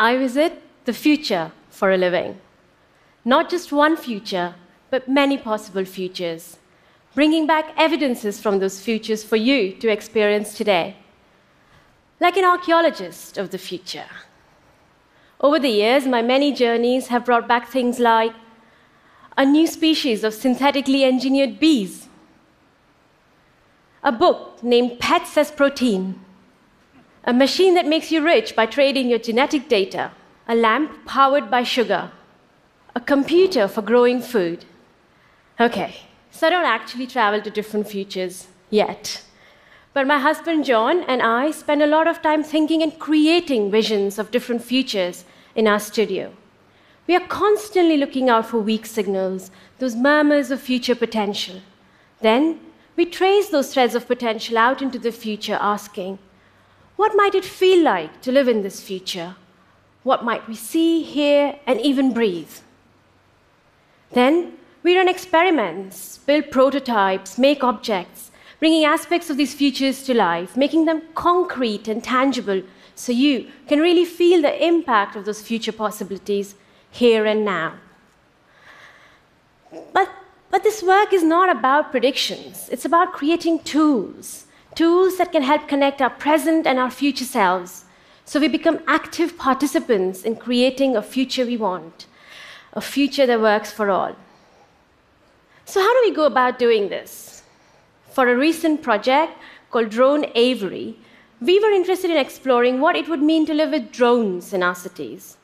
I visit the future for a living. Not just one future, but many possible futures, bringing back evidences from those futures for you to experience today. Like an archaeologist of the future. Over the years, my many journeys have brought back things like a new species of synthetically engineered bees, a book named Pets as Protein, a machine that makes you rich by trading your genetic data, a lamp powered by sugar, a computer for growing food. Okay, so I don't actually travel to different futures yet. But my husband John and I spend a lot of time thinking and creating visions of different futures in our studio. We are constantly looking out for weak signals, those murmurs of future potential. Then we trace those threads of potential out into the future, asking, what might it feel like to live in this future? What might we see, hear, and even breathe? Then we run experiments, build prototypes, make objects, bringing aspects of these futures to life, making them concrete and tangible so you can really feel the impact of those future possibilities here and now. But, but this work is not about predictions, it's about creating tools, tools that can help connect our present and our future selves so we become active participants in creating a future we want, a future that works for all. So, how do we go about doing this? For a recent project called Drone Aviary, we were interested in exploring what it would mean to live with drones in our cities.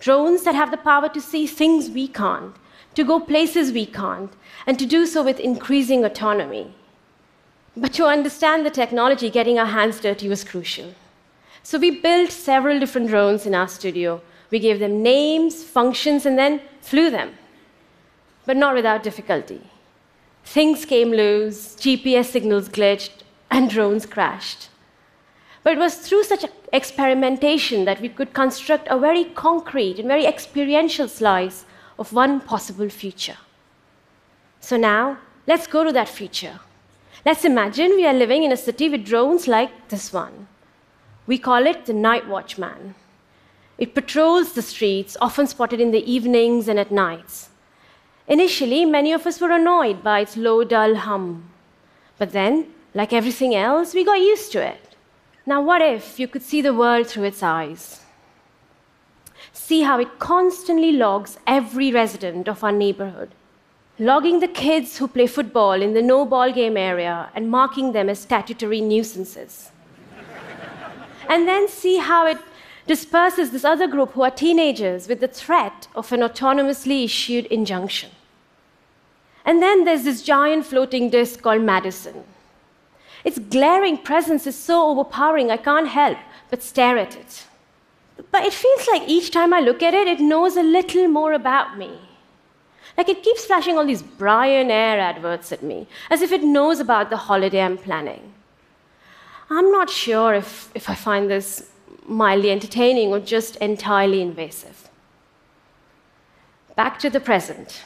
Drones that have the power to see things we can't, to go places we can't, and to do so with increasing autonomy. But to understand the technology, getting our hands dirty was crucial. So we built several different drones in our studio. We gave them names, functions, and then flew them. But not without difficulty. Things came loose, GPS signals glitched, and drones crashed. But it was through such experimentation that we could construct a very concrete and very experiential slice of one possible future. So now, let's go to that future. Let's imagine we are living in a city with drones like this one. We call it the Night Watchman. It patrols the streets, often spotted in the evenings and at nights. Initially, many of us were annoyed by its low, dull hum. But then, like everything else, we got used to it. Now, what if you could see the world through its eyes? See how it constantly logs every resident of our neighborhood, logging the kids who play football in the no ball game area and marking them as statutory nuisances. and then see how it disperses this other group who are teenagers with the threat of an autonomously issued injunction. And then there's this giant floating disk called Madison its glaring presence is so overpowering, I can't help but stare at it. But it feels like each time I look at it, it knows a little more about me. Like it keeps flashing all these Ryanair adverts at me, as if it knows about the holiday I'm planning. I'm not sure if, if I find this mildly entertaining or just entirely invasive. Back to the present.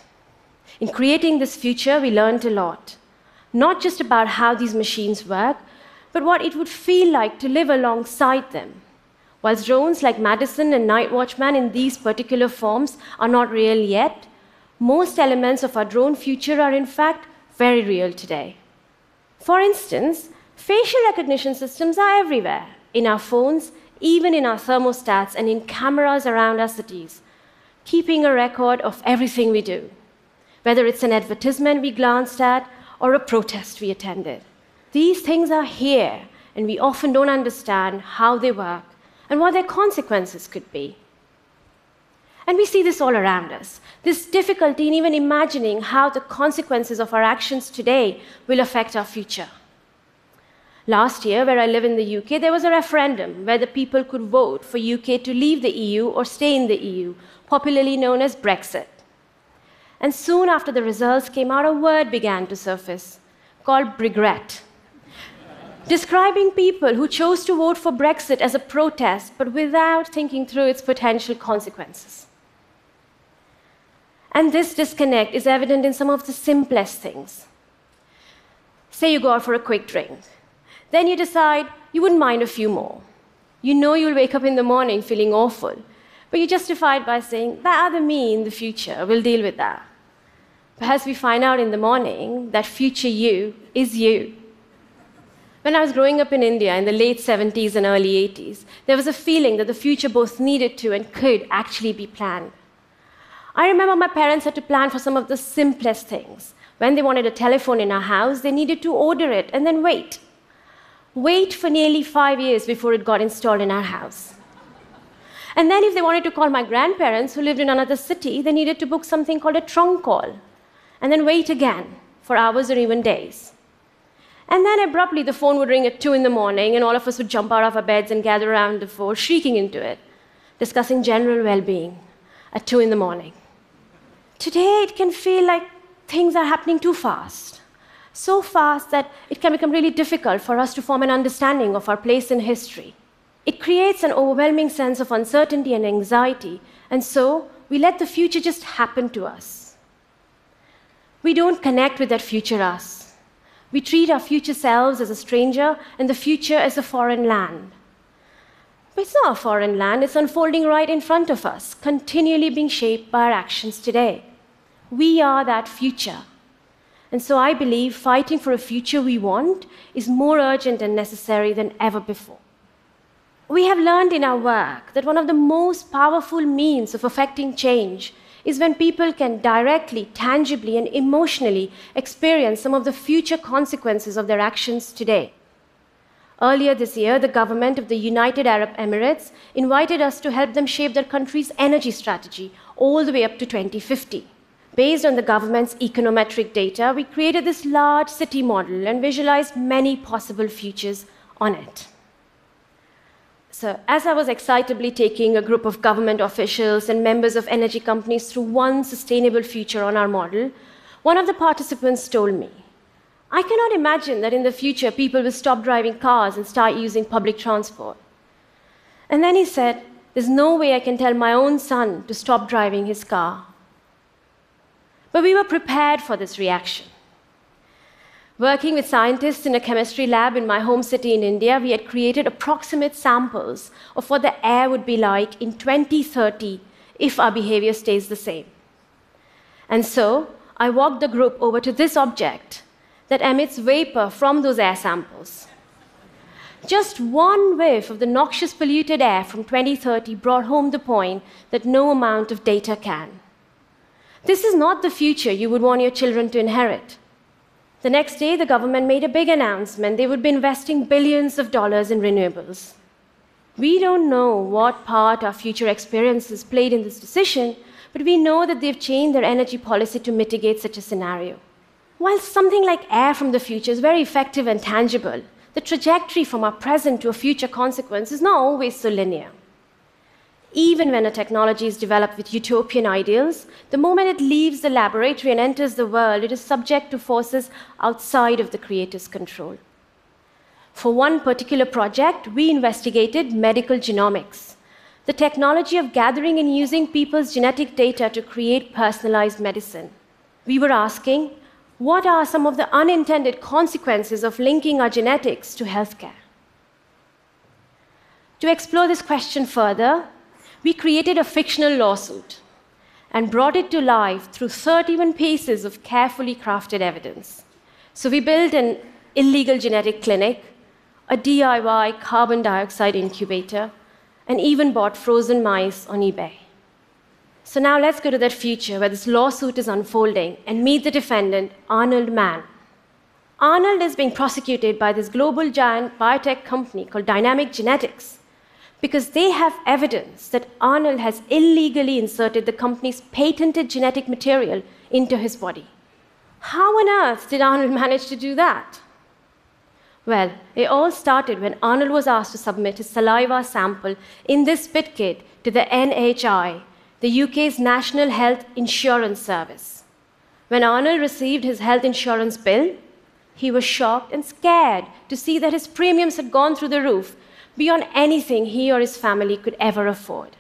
In creating this future, we learned a lot not just about how these machines work, but what it would feel like to live alongside them. Whilst drones like Madison and Night Watchman in these particular forms are not real yet, most elements of our drone future are in fact very real today. For instance, facial recognition systems are everywhere in our phones, even in our thermostats, and in cameras around our cities, keeping a record of everything we do. Whether it's an advertisement we glanced at, or a protest we attended. These things are here, and we often don't understand how they work and what their consequences could be. And we see this all around us this difficulty in even imagining how the consequences of our actions today will affect our future. Last year, where I live in the UK, there was a referendum where the people could vote for UK to leave the EU or stay in the EU, popularly known as Brexit. And soon after the results came out, a word began to surface called Regrexit, describing people who chose to vote for Brexit as a protest, but without thinking through its potential consequences. And this disconnect is evident in some of the simplest things. Say you go out for a quick drink. Then you decide you wouldn't mind a few more. You know you'll wake up in the morning feeling awful, But you justify it by saying, that other me in the future will deal with that. As we find out in the morning, that future you is you. When I was growing up in India in the late 70s and early 80s, there was a feeling that the future both needed to and could actually be planned. I remember my parents had to plan for some of the simplest things. When they wanted a telephone in our house, they needed to order it and then wait. Wait for nearly five years before it got installed in our house. And then, if they wanted to call my grandparents who lived in another city, they needed to book something called a trunk call and then wait again for hours or even days. And then abruptly, the phone would ring at 2 in the morning, and all of us would jump out of our beds and gather around the phone, shrieking into it, discussing general well being at 2 in the morning. Today, it can feel like things are happening too fast. So fast that it can become really difficult for us to form an understanding of our place in history. It creates an overwhelming sense of uncertainty and anxiety, and so we let the future just happen to us. We don't connect with that future us. We treat our future selves as a stranger and the future as a foreign land. But it's not a foreign land, it's unfolding right in front of us, continually being shaped by our actions today. We are that future. And so I believe fighting for a future we want is more urgent and necessary than ever before. We have learned in our work that one of the most powerful means of affecting change is when people can directly, tangibly, and emotionally experience some of the future consequences of their actions today. Earlier this year, the government of the United Arab Emirates invited us to help them shape their country's energy strategy all the way up to 2050. Based on the government's econometric data, we created this large city model and visualized many possible futures on it. So, as I was excitably taking a group of government officials and members of energy companies through one sustainable future on our model, one of the participants told me, I cannot imagine that in the future people will stop driving cars and start using public transport. And then he said, There's no way I can tell my own son to stop driving his car. But we were prepared for this reaction. Working with scientists in a chemistry lab in my home city in India, we had created approximate samples of what the air would be like in 2030 if our behavior stays the same. And so I walked the group over to this object that emits vapor from those air samples. Just one whiff of the noxious polluted air from 2030 brought home the point that no amount of data can. This is not the future you would want your children to inherit. The next day, the government made a big announcement. They would be investing billions of dollars in renewables. We don't know what part our future experiences played in this decision, but we know that they've changed their energy policy to mitigate such a scenario. While something like air from the future is very effective and tangible, the trajectory from our present to a future consequence is not always so linear. Even when a technology is developed with utopian ideals, the moment it leaves the laboratory and enters the world, it is subject to forces outside of the creator's control. For one particular project, we investigated medical genomics, the technology of gathering and using people's genetic data to create personalized medicine. We were asking, what are some of the unintended consequences of linking our genetics to healthcare? To explore this question further, we created a fictional lawsuit and brought it to life through 31 pieces of carefully crafted evidence. So we built an illegal genetic clinic, a DIY carbon dioxide incubator, and even bought frozen mice on eBay. So now let's go to that future where this lawsuit is unfolding and meet the defendant, Arnold Mann. Arnold is being prosecuted by this global giant biotech company called Dynamic Genetics because they have evidence that Arnold has illegally inserted the company's patented genetic material into his body. How on earth did Arnold manage to do that? Well, it all started when Arnold was asked to submit his saliva sample in this spit kit to the NHI, the UK's National Health Insurance Service. When Arnold received his health insurance bill, he was shocked and scared to see that his premiums had gone through the roof beyond anything he or his family could ever afford.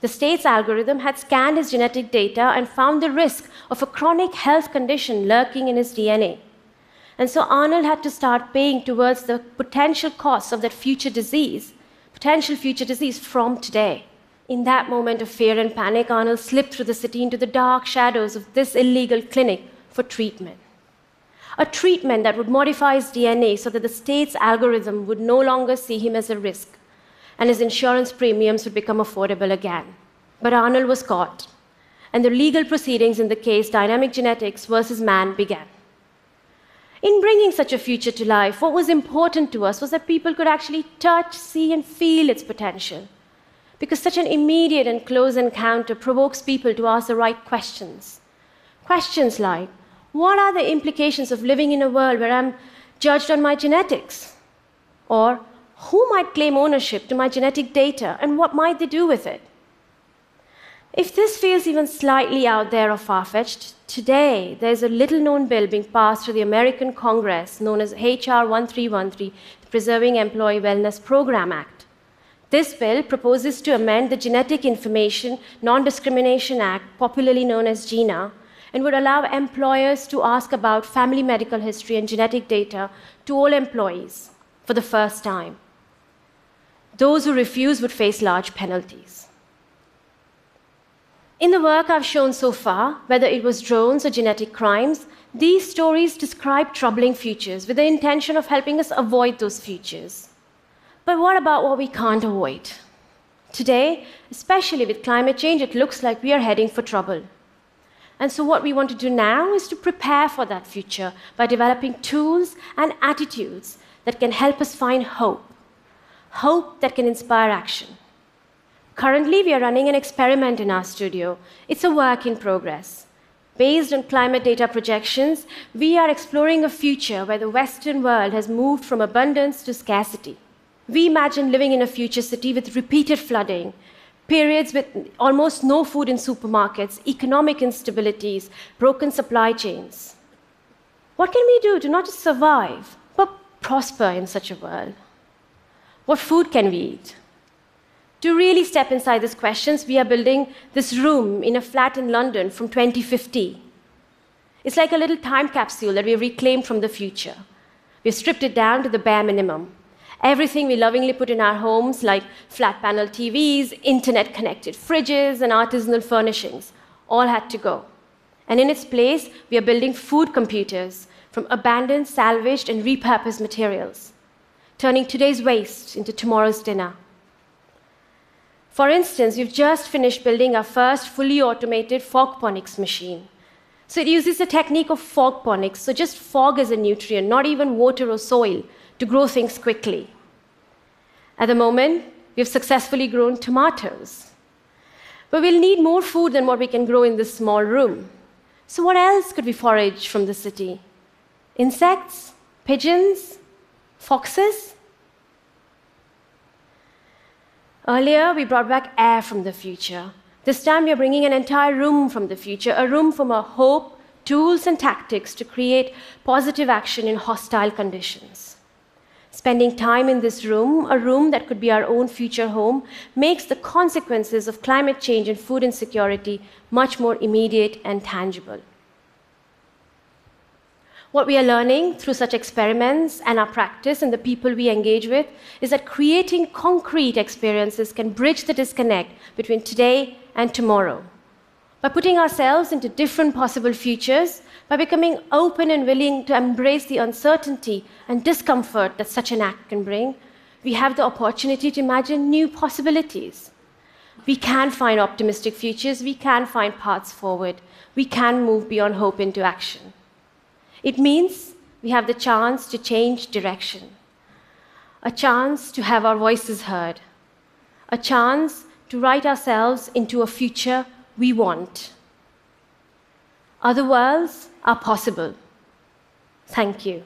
The state's algorithm had scanned his genetic data and found the risk of a chronic health condition lurking in his DNA. And so Arnold had to start paying towards the potential costs of that future disease, potential future disease from today. In that moment of fear and panic, Arnold slipped through the city into the dark shadows of this illegal clinic for treatment. A treatment that would modify his DNA so that the state's algorithm would no longer see him as a risk and his insurance premiums would become affordable again. But Arnold was caught, and the legal proceedings in the case Dynamic Genetics versus Mann began. In bringing such a future to life, what was important to us was that people could actually touch, see, and feel its potential. Because such an immediate and close encounter provokes people to ask the right questions. Questions like, what are the implications of living in a world where I'm judged on my genetics? Or, who might claim ownership to my genetic data and what might they do with it? If this feels even slightly out there or far fetched, today there's a little known bill being passed through the American Congress known as H.R. 1313, the Preserving Employee Wellness Program Act. This bill proposes to amend the Genetic Information Non Discrimination Act, popularly known as GINA, and would allow employers to ask about family medical history and genetic data to all employees for the first time. Those who refuse would face large penalties. In the work I've shown so far, whether it was drones or genetic crimes, these stories describe troubling futures with the intention of helping us avoid those futures. But what about what we can't avoid? Today, especially with climate change, it looks like we are heading for trouble. And so, what we want to do now is to prepare for that future by developing tools and attitudes that can help us find hope hope that can inspire action. Currently, we are running an experiment in our studio. It's a work in progress. Based on climate data projections, we are exploring a future where the Western world has moved from abundance to scarcity. We imagine living in a future city with repeated flooding, periods with almost no food in supermarkets, economic instabilities, broken supply chains. What can we do to not just survive, but prosper in such a world? What food can we eat? To really step inside these questions, we are building this room in a flat in London from 2050. It's like a little time capsule that we've reclaimed from the future. We've stripped it down to the bare minimum. Everything we lovingly put in our homes, like flat panel TVs, internet connected fridges, and artisanal furnishings, all had to go. And in its place, we are building food computers from abandoned, salvaged, and repurposed materials turning today's waste into tomorrow's dinner. For instance, we've just finished building our first fully automated fogponics machine. So it uses the technique of fogponics, so just fog as a nutrient, not even water or soil, to grow things quickly. At the moment, we've successfully grown tomatoes. But we'll need more food than what we can grow in this small room. So, what else could we forage from the city? Insects? Pigeons? Foxes? Earlier, we brought back air from the future. This time, we are bringing an entire room from the future, a room from a hope, tools, and tactics to create positive action in hostile conditions. Spending time in this room, a room that could be our own future home, makes the consequences of climate change and food insecurity much more immediate and tangible. What we are learning through such experiments and our practice and the people we engage with is that creating concrete experiences can bridge the disconnect between today and tomorrow. By putting ourselves into different possible futures, by becoming open and willing to embrace the uncertainty and discomfort that such an act can bring, we have the opportunity to imagine new possibilities. We can find optimistic futures, we can find paths forward, we can move beyond hope into action. It means we have the chance to change direction, a chance to have our voices heard, a chance to write ourselves into a future we want. Other worlds are possible. Thank you.